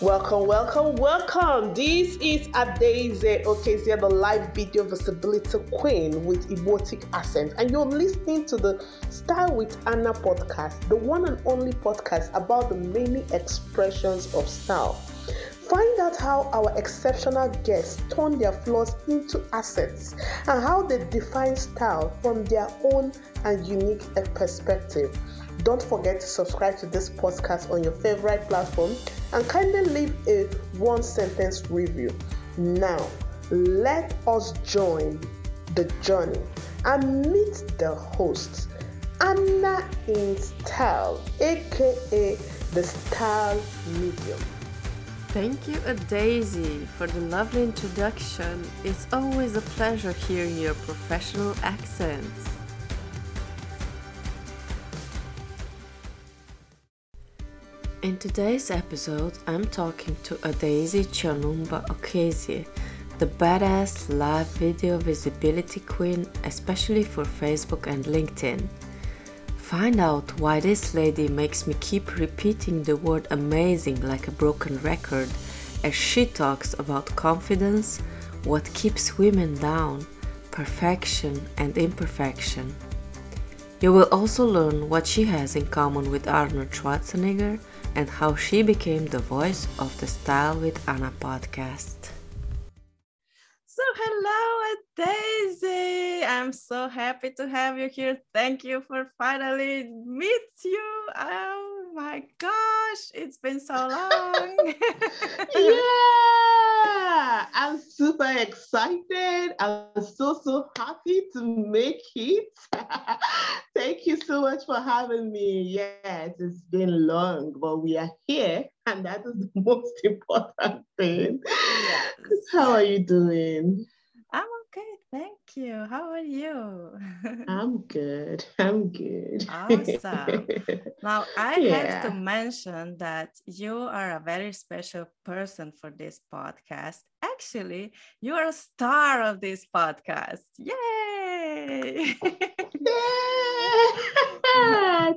Welcome, welcome, welcome. This is Adaeze Okezie, the live video visibility queen with Igbotic accent, and you're listening to the Style with Ana podcast, the one and only podcast about the many expressions of style. Find out how our exceptional guests turn their flaws into assets and how they define style from their own and unique perspective. Don't forget to subscribe to this podcast on your favorite platform and kindly leave a one sentence review. Now, let us join the journey and meet the host, Ana in Style, aka the Style Medium. Thank you, Daisy, for the lovely introduction. It's always a pleasure hearing your professional accent. In today's episode, I'm talking to Adaeze Chianumba Okezie, the badass live video visibility queen, especially for Facebook and LinkedIn. Find out why this lady makes me keep repeating the word amazing like a broken record as she talks about confidence, what keeps women down, perfection, and imperfection. You will also learn what she has in common with Arnold Schwarzenegger and how she became the voice of the Style with Ana podcast. So, hello, Daisy. I'm so happy to have you here. Thank you for finally meet you. Oh my gosh, it's been so long. yeah, I'm super excited. I'm so, so happy to make it. Thank you so much for having me. Yes, it's been long, but we are here, and that is the most important thing. Yes. How are you doing? I'm okay, thank you. How are you? I'm good. I'm good. Awesome. now, I yeah. have to mention that you are a very special person for this podcast. Actually, you are a star of this podcast. Yay!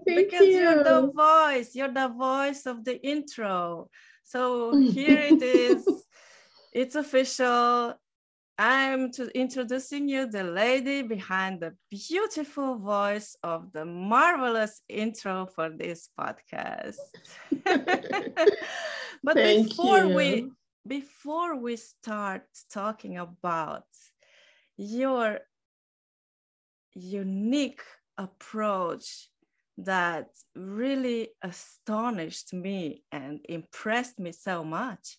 because you. you're the voice, you're the voice of the intro. So here it is. It's official. I'm to introducing you the lady behind the beautiful voice of the marvelous intro for this podcast. but Thank before you. we before we start talking about your unique approach that really astonished me and impressed me so much.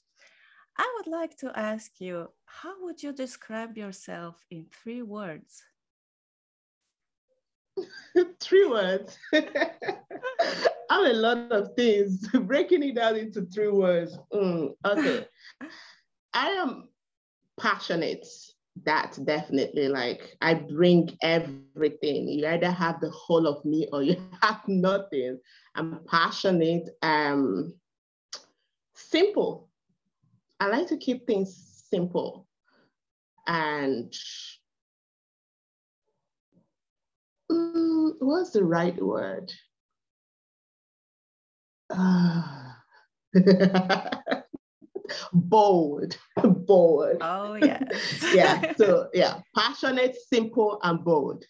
I would like to ask you how would you describe yourself in three words? three words. I'm a lot of things. Breaking it down into three words. Mm, okay. I am passionate that definitely like I bring everything. You either have the whole of me or you have nothing. I'm passionate, um, simple. I like to keep things simple. And what's the right word? Uh, bold, bold. Oh yes. yeah. So yeah, passionate, simple, and bold.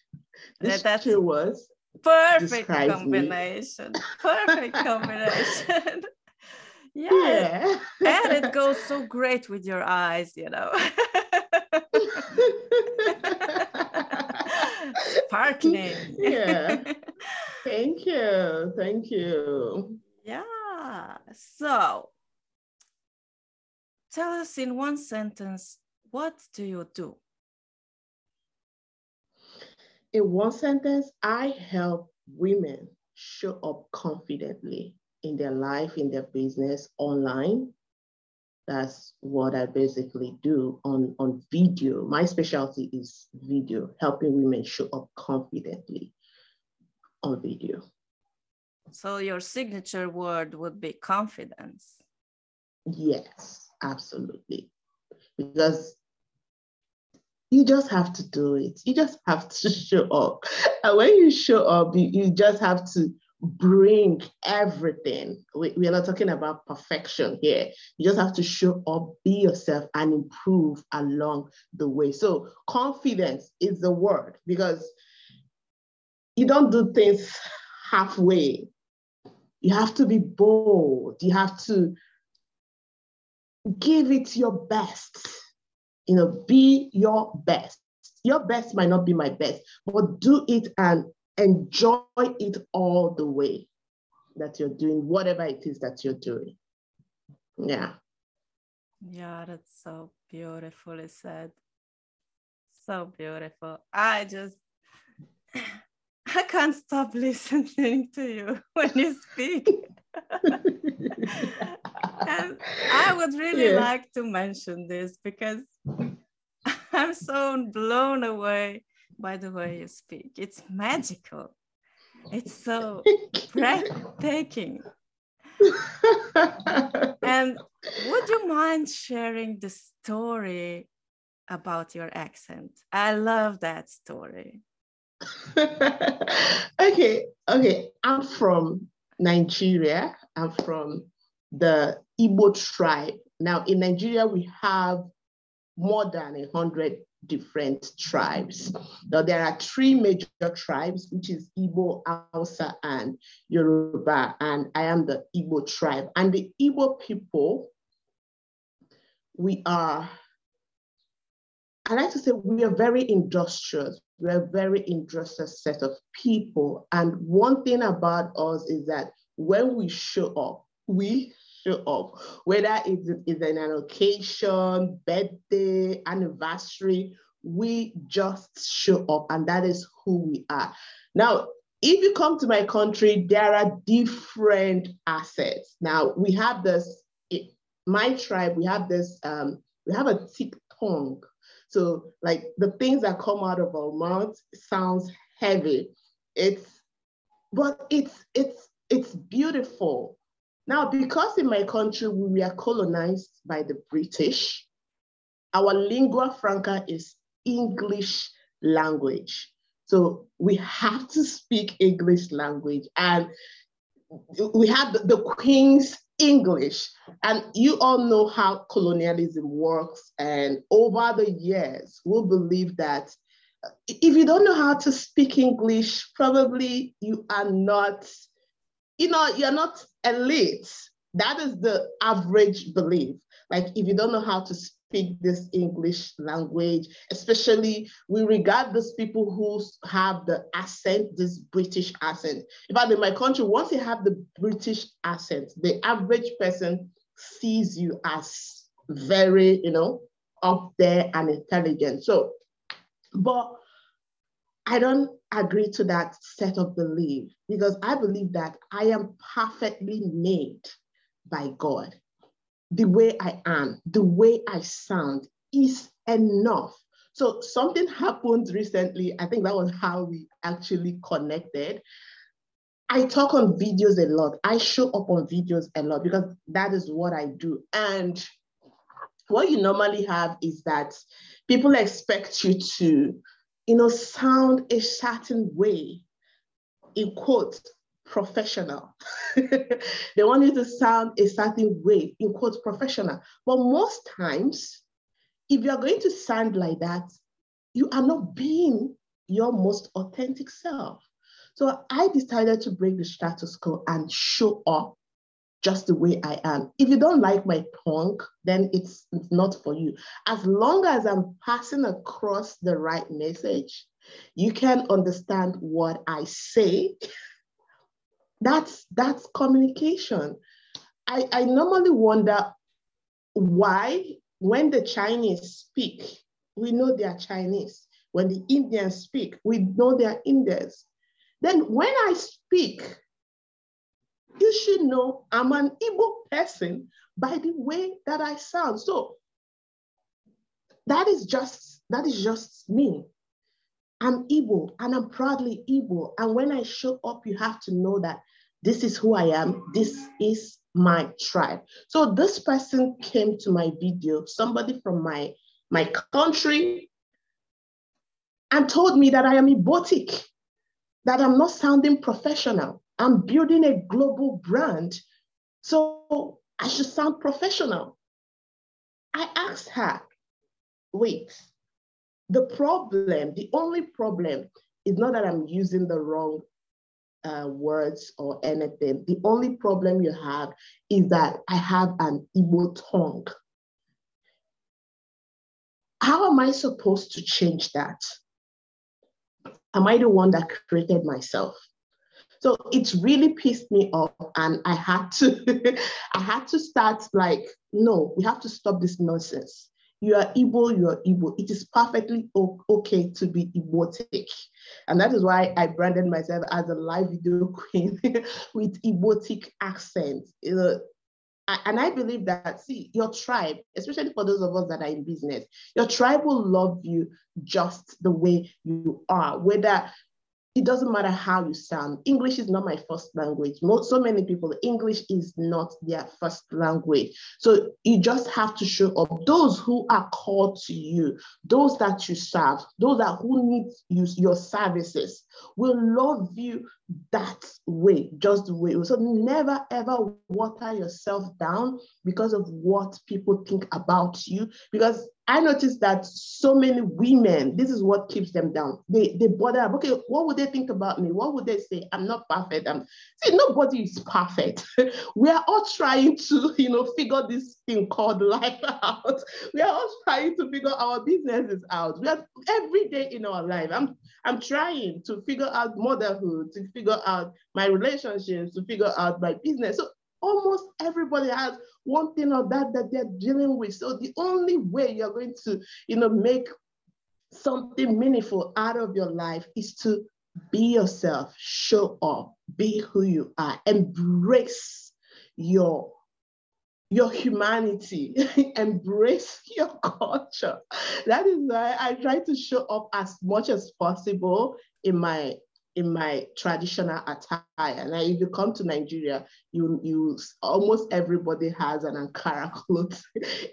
This that's two words. Perfect combination. Perfect combination. yeah. yeah. and it goes so great with your eyes, you know. Sparkling. yeah. Thank you. Thank you. Yeah. So Tell us in one sentence, what do you do? In one sentence, I help women show up confidently in their life, in their business, online. That's what I basically do on, on video. My specialty is video, helping women show up confidently on video. So your signature word would be confidence. Yes. Absolutely. Because you just have to do it. You just have to show up. And when you show up, you, you just have to bring everything. We, we are not talking about perfection here. You just have to show up, be yourself, and improve along the way. So, confidence is the word because you don't do things halfway. You have to be bold. You have to give it your best. You know, be your best. Your best might not be my best, but do it and enjoy it all the way that you're doing whatever it is that you're doing. Yeah. Yeah, that's so beautifully said. So beautiful. I just I can't stop listening to you when you speak. and I would really yeah. like to mention this because I'm so blown away by the way you speak. It's magical. It's so breathtaking. and would you mind sharing the story about your accent? I love that story. okay, okay. I'm from Nigeria. I'm from the Igbo tribe. Now, in Nigeria, we have more than a hundred different tribes. Now, there are three major tribes, which is Igbo, Hausa, and Yoruba, and I am the Igbo tribe. And the Igbo people, we are, I like to say we are very industrious. We're a very industrious set of people. And one thing about us is that when we show up, we show up, whether it's, an occasion, birthday, anniversary, we just show up, and that is who we are. Now, if you come to my country, there are different assets. Now, we have this, my tribe, we have this, um, we have a thick tongue. So, like the things that come out of our mouth sounds heavy. It's, but it's it's it's beautiful. Now, because in my country we were colonized by the British, our lingua franca is English language. So we have to speak English language. And we have the, Queen's English. And you all know how colonialism works. And over the years, we'll believe that if you don't know how to speak English, probably you are not you know, you're not elite. That is the average belief. Like if you don't know how to speak this English language, especially we regard those people who have the accent, this British accent. In fact, in my country, once you have the British accent, the average person sees you as very, you know, up there and intelligent. So, but I don't agree to that set of belief because I believe that I am perfectly made by God. The way I am, the way I sound is enough. So something happened recently. I think that was how we actually connected. I talk on videos a lot. I show up on videos a lot because that is what I do. And what you normally have is that people expect you to you know, sound a certain way, in quotes, professional. they want you to sound a certain way, in quotes, professional. But most times, if you're going to sound like that, you are not being your most authentic self. So I decided to break the status quo and show up just the way I am. If you don't like my tongue, then it's, it's not for you. As long as I'm passing across the right message, you can understand what I say. That's that's communication. I, I normally wonder why when the Chinese speak, we know they are Chinese. When the Indians speak, we know they are Indians. Then when I speak, you should know I'm an Igbo person by the way that I sound. So that is just that is just me. I'm Igbo and I'm proudly Igbo. And when I show up, you have to know that this is who I am. This is my tribe. So this person came to my video, somebody from my, my country, and told me that I am Igbotic, that I'm not sounding professional. I'm building a global brand. So I should sound professional. I asked her, wait, the problem, the only problem is not that I'm using the wrong uh, words or anything. The only problem you have is that I have an Igbo tongue. How am I supposed to change that? Am I the one that created myself? So it's really pissed me off, and I had to, I had to start like, no, we have to stop this nonsense. You are Igbo, you are Igbo. It is perfectly okay to be Igbotic. And that is why I branded myself as a live video queen with Igbotic accent. Uh, know, and I believe that, see, your tribe, especially for those of us that are in business, your tribe will love you just the way you are, whether it doesn't matter how you sound. English is not my first language. Most, so many people, English is not their first language. So you just have to show up. Those who are called to you, those that you serve, those that who need you, your services will love you that way, just the way. So never ever water yourself down because of what people think about you. Because I noticed that so many women, this is what keeps them down. They they bother up. Okay, what would they think about me? What would they say? I'm not perfect. I'm see, nobody is perfect. we are all trying to, you know, figure this thing called life out. We are all trying to figure our businesses out. We are every day in our life. I'm I'm trying to figure out motherhood, to figure out my relationships, to figure out my business. So almost everybody has one thing or that that they're dealing with. So the only way you're going to, you know, make something meaningful out of your life is to be yourself, show up, be who you are, embrace your your humanity, embrace your culture. That is why I try to show up as much as possible in my in my traditional attire. Now, if you come to Nigeria, you you almost everybody has an Ankara clothes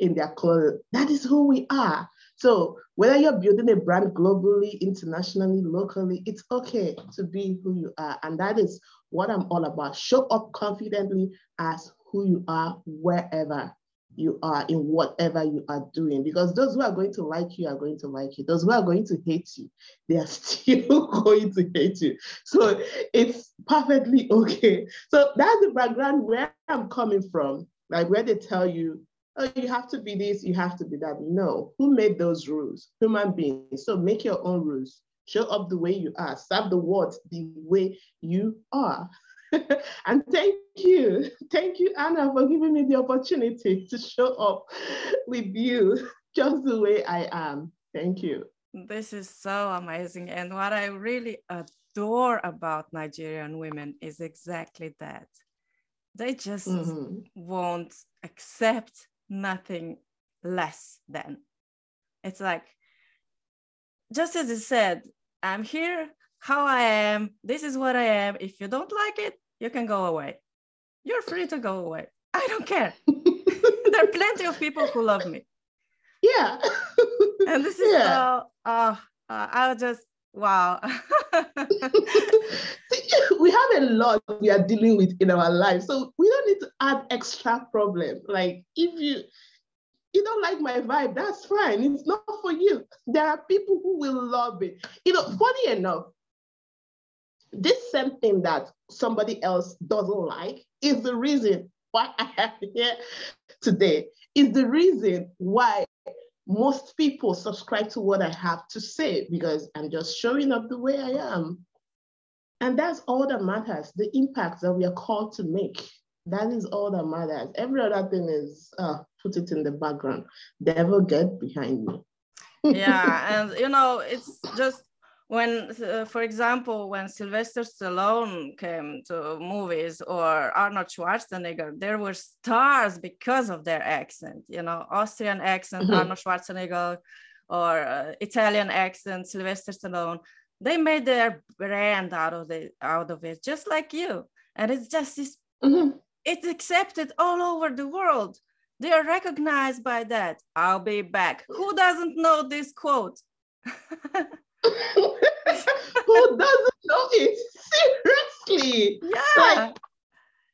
in their clothes. That is who we are. So whether you're building a brand globally, internationally, locally, it's okay to be who you are, and that is what I'm all about. Show up confidently as who you are wherever you are in whatever you are doing. Because those who are going to like you are going to like you. Those who are going to hate you they are still going to hate you. So it's perfectly okay. So that's the background where i'm coming from. Like where they tell you oh you have to be this you have to be that. No. Who made those rules? Human beings. So make your own rules. Show up the way you are. Serve the world the way you are and thank you. Thank you, Ana, for giving me the opportunity to show up with you just the way I am. Thank you. This is so amazing. And what I really adore about Nigerian women is exactly that. They just mm-hmm. won't accept nothing less than. It's like, just as you said, I'm here how I am. This is what I am. If you don't like it, you can go away. You're free to go away. I don't care. there are plenty of people who love me. Yeah. and this is yeah. so, uh, uh, I'll just, wow. we have a lot we are dealing with in our life. So we don't need to add extra problem. Like if you, you don't like my vibe, that's fine. It's not for you. There are people who will love it. You know, funny enough, this same thing that somebody else doesn't like is the reason why I am here today, is the reason why most people subscribe to what I have to say because I'm just showing up the way I am. And that's all that matters the impact that we are called to make. That is all that matters. Every other thing is uh, put it in the background. Devil get behind me. yeah, and you know, it's just when, uh, for example, when Sylvester Stallone came to movies or Arnold Schwarzenegger, there were stars because of their accent, you know, Austrian accent, mm-hmm. Arnold Schwarzenegger, or uh, Italian accent, Sylvester Stallone. They made their brand out of the out of it, just like you. And it's just this. Mm-hmm. It's accepted all over the world. They are recognized by that. I'll be back. Who doesn't know this quote? Who doesn't know it? Seriously. Yeah. Like,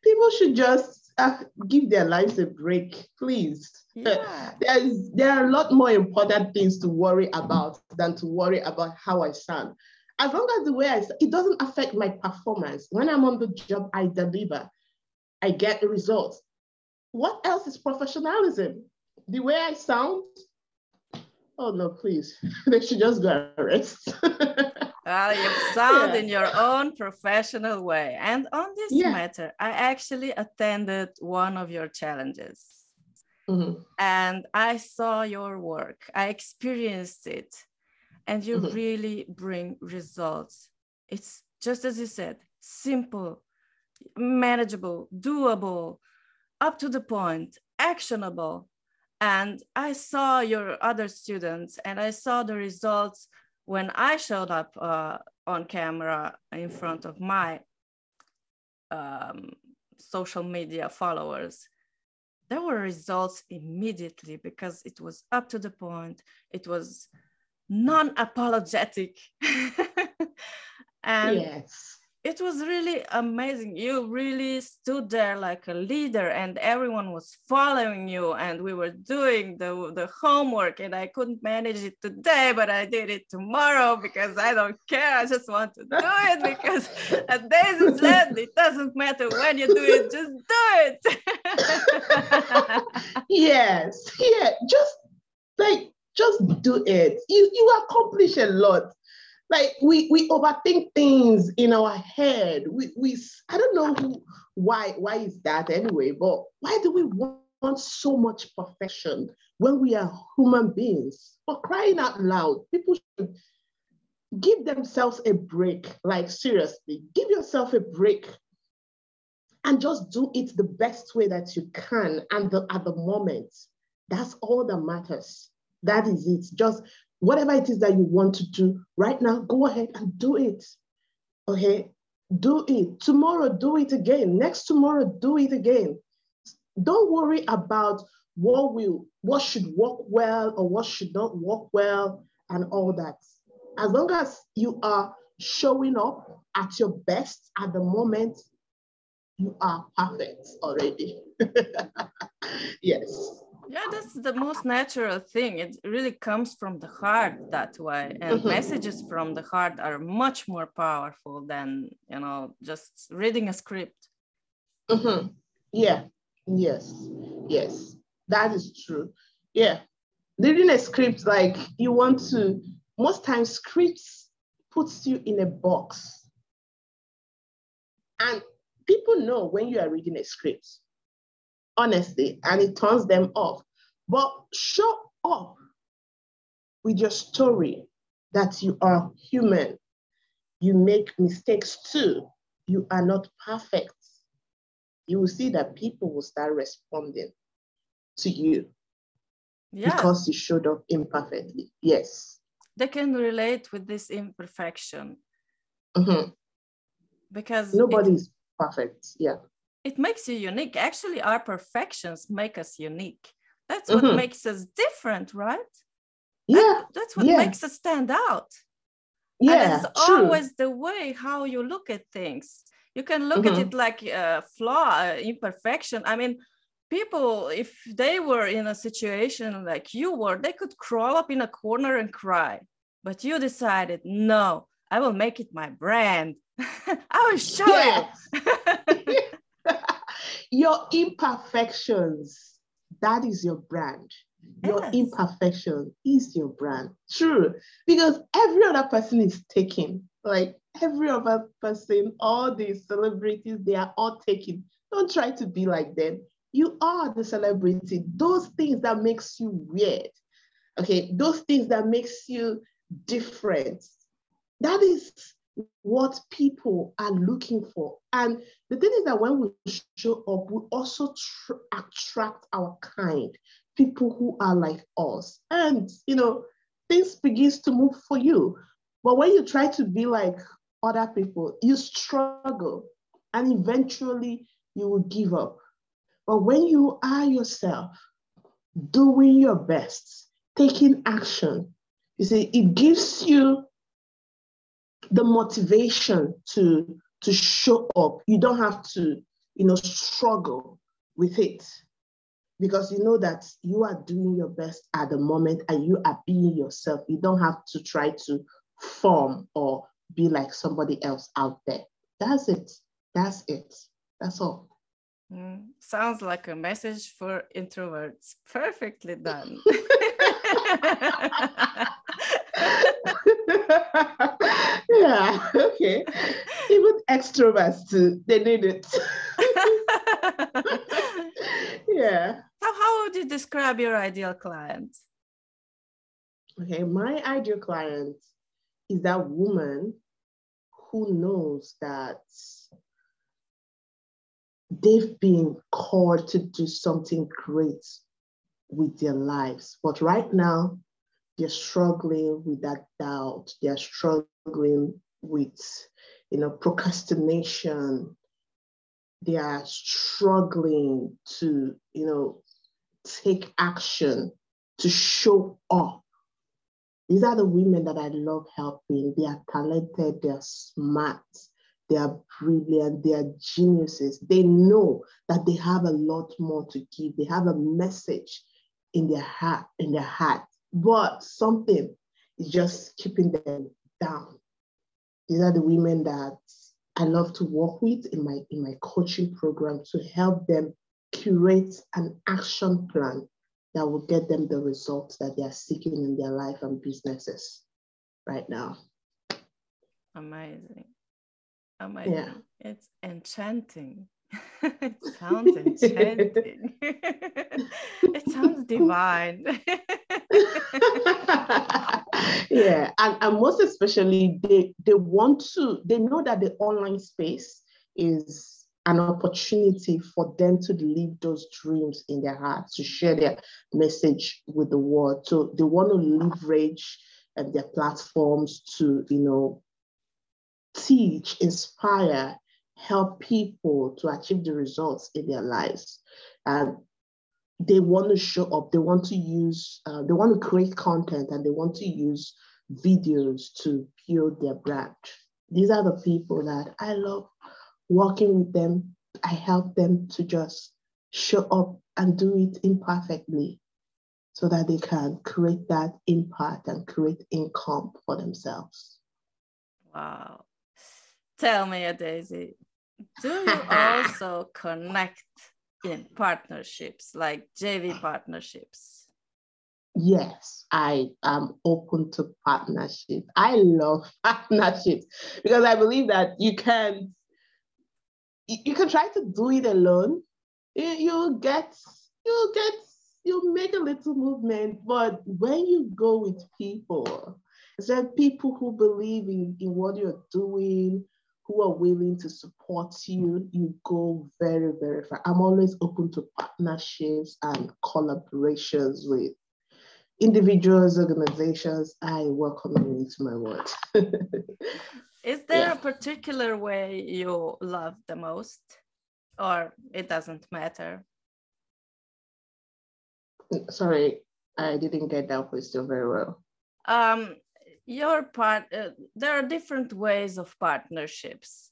people should just uh, give their lives a break, please. yeah. There's, there are a lot more important things to worry about than to worry about how I sound. As long as the way I, it doesn't affect my performance. When I'm on the job, I deliver, I get the results. What else is professionalism? The way I sound? Oh no, please. they should just go arrest. Well, you sound Yeah. in your own professional way. And on this Yeah. matter, I actually attended one of your challenges Mhm. and I saw your work. I experienced it. And you Mhm. really bring results. It's just as you said, simple, manageable, doable, up to the point, actionable. And I saw your other students and I saw the results when I showed up uh, on camera in front of my um, social media followers. There were results immediately because it was up to the point, it was non apologetic. and yes. It was really amazing. You really stood there like a leader, and everyone was following you. And we were doing the, the homework, and I couldn't manage it today, but I did it tomorrow because I don't care. I just want to do it because a as Daisy said, it doesn't matter when you do it, just do it. yes. Yeah. Just like just do it. You you accomplish a lot. Like we we overthink things in our head. We we I don't know who why why is that anyway, but why do we want so much perfection when we are human beings? For crying out loud, people should give themselves a break. Like seriously, give yourself a break and just do it the best way that you can and the, at the moment. That's all that matters. That is it. Just whatever it is that you want to do right now, go ahead and do it. Okay? Do it. Tomorrow, do it again. Next tomorrow, do it again. Don't worry about what will, what should work well or what should not work well and all that. As long as you are showing up at your best at the moment, you are perfect already. yes. Yeah, that's the most natural thing. It really comes from the heart that way. And Mhm. messages from the heart are much more powerful than, you know, just reading a script. Mhm. Yeah. Yes. Yes. That is true. Yeah. Reading a script, like you want to, most times scripts puts you in a box. And people know when you are reading a script, honestly, and it turns them off. But show up with your story that you are human. You make mistakes too. You are not perfect. You will see that people will start responding to you Yeah, because you showed up imperfectly. Yes. they can relate with this imperfection Mhm. because it- Nobody is perfect. Yeah. It makes you unique. Actually, our perfections make us unique. That's what Mhm. makes us different, right? Yeah. That's what Yeah. makes us stand out. Yeah. it's always the way how you look at things. You can look Mhm. at it like a flaw, uh, imperfection. I mean, people, if they were in a situation like you were, they could crawl up in a corner and cry. But you decided, no, I will make it my brand. I will show you. your imperfections, that is your brand. Your Yes. imperfection is your brand. True. Because every other person is taken. Like every other person, all these celebrities, they are all taken. Don't try to be like them. You are the celebrity. Those things that makes you weird. Okay, those things that makes you different. That is what people are looking for. And the thing is that when we show up, we also tr- attract our kind, people who are like us. And, you know, things begins to move for you. But when you try to be like other people, you struggle and eventually you will give up. But when you are yourself, doing your best, taking action, you see, it gives you the motivation to to show up. You don't have to, you know, struggle with it because you know that you are doing your best at the moment and you are being yourself. You don't have to try to form or be like somebody else out there. That's it. That's it. That's all. Mm, sounds like a message for introverts. Perfectly done. yeah, okay. Even extroverts too, they need it. yeah. So how would you describe your ideal client? Okay, my ideal client is that woman who knows that they've been called to do something great with their lives. But right now, they're struggling with that doubt. They're struggling with, you know, procrastination. They are struggling to, you know, take action, to show up. These are the women that I love helping. They are talented, they are smart, they are brilliant, they are geniuses. They know that they have a lot more to give. They have a message in their heart, in their heart, but something is just keeping them down. These are the women that I love to work with in my in my coaching program to help them curate an action plan that will get them the results that they are seeking in their life and businesses right now. Amazing. Amazing. Yeah. It's enchanting. it sounds enchanting. it sounds divine. yeah, and, and most especially they they want to, they know that the online space is an opportunity for them to live those dreams in their hearts, to share their message with the world. So they want to leverage uh, their platforms to, you know, teach, inspire, help people to achieve the results in their lives. And they want to show up, they want to use, uh, they want to create content and they want to use videos to build their brand. These are the people that I love working with them. I help them to just show up and do it imperfectly so that they can create that impact and create income for themselves. Wow. Tell me, Daisy, do you also connect in partnerships like JV partnerships? Yes, I am open to partnership. I love partnerships because I believe that you can you can try to do it alone. You get you get you make a little movement, but when you go with people, there people who believe in, in what you're doing, who are willing to support you, you go very, very far. I'm always open to partnerships and collaborations with individuals, organizations. I welcome you into my world. Is there yeah. a particular way you love the most, or it doesn't matter? Sorry, I didn't get that question very well. Um, your part uh, there are different ways of partnerships.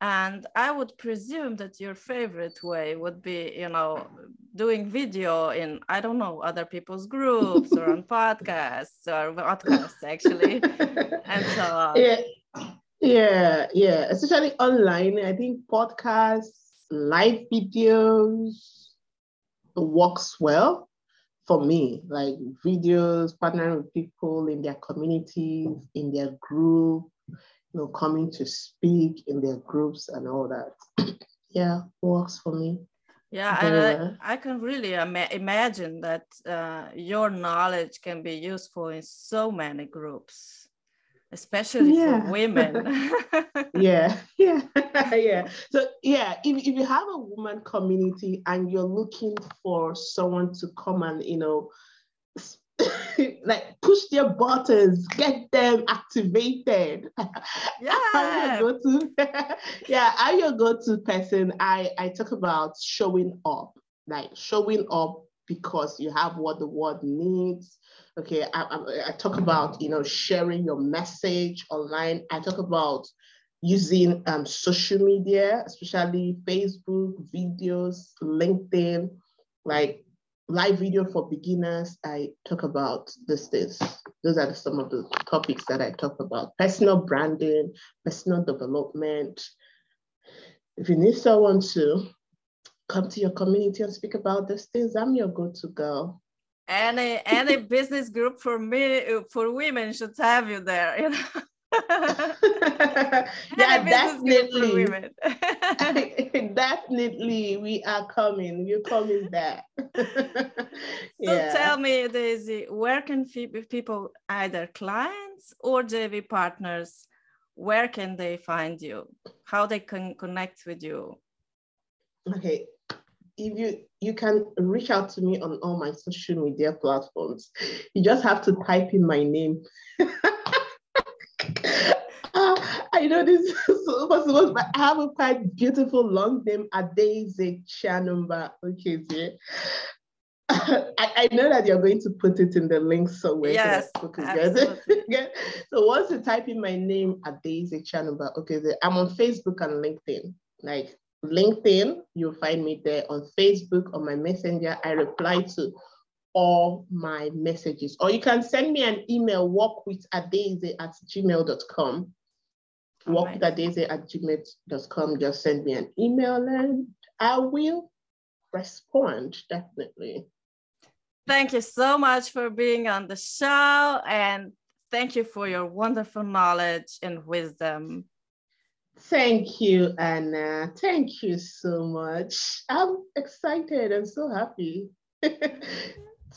And i would presume that your favorite way would be you know doing video in i don't know other people's groups or on podcasts or podcasts actually and so on. Yeah. Yeah yeah. Especially online i think podcasts live videos works well for me, like videos, partnering with people in their communities, in their group, you know, coming to speak in their groups and all that. yeah, works for me. Yeah, and I, I can really ima- imagine that uh, your knowledge can be useful in so many groups especially yeah. for women. yeah, yeah, yeah. So yeah, if, if you have a woman community and you're looking for someone to come and you know like push their buttons, get them activated. Yeah. I'm your go-to, yeah, I'm your go-to person. I, I talk about showing up, like showing up because you have what the world needs. Okay, I, I, I talk about you know sharing your message online. I talk about using um, social media, especially Facebook, videos, LinkedIn, like live video for beginners. I talk about these things. Those are some of the topics that I talk about personal branding, personal development. If you need someone to come to your community and speak about these things, I'm your go to girl any any business group for me for women should have you there you know yeah, definitely. definitely, we are coming. We're coming back. yeah. So tell me, Daisy, where can people, either clients or JV partners, where can they find you? How they can connect with you? Okay, if you you can reach out to me on all my social media platforms. You just have to type in my name. Ah, I know this is so possible, but I have a quite beautiful long name, Adaeze Chianumba. Okay, see. I, I know that you're going to put it in the link somewhere. Yes, so, so once you type in my name, Adaeze Chianumba, okay, I'm on Facebook and LinkedIn. Like LinkedIn, you'll find me there on Facebook, on my messenger. I reply to all my messages. Or you can send me an email, walkwithadeze at gmail.com. Walkwithadeze at gmail.com. Just send me an email and I will respond definitely. Thank you so much for being on the show and thank you for your wonderful knowledge and wisdom. Thank you, Ana. Thank you so much. I'm excited. I'm so happy to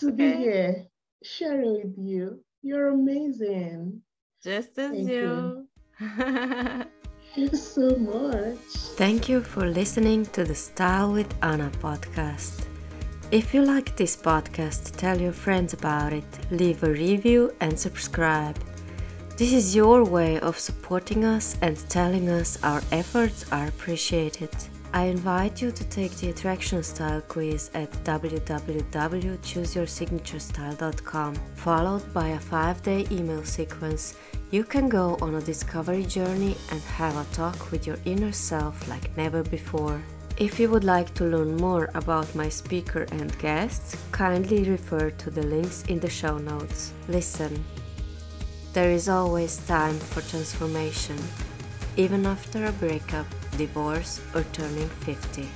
okay. be here sharing with you. You're amazing. Just as Thank you. Thank you so much. Thank you for listening to the Style with Ana podcast. If you like this podcast, tell your friends about it, leave a review, and subscribe. This is your way of supporting us and telling us our efforts are appreciated. I invite you to take the Attraction Style quiz at www.chooseyoursignatureStyle.com, followed by a 5 day email sequence. You can go on a discovery journey and have a talk with your inner self like never before. If you would like to learn more about my speaker and guests, kindly refer to the links in the show notes. Listen, there is always time for transformation, even after a breakup, divorce, or turning 50.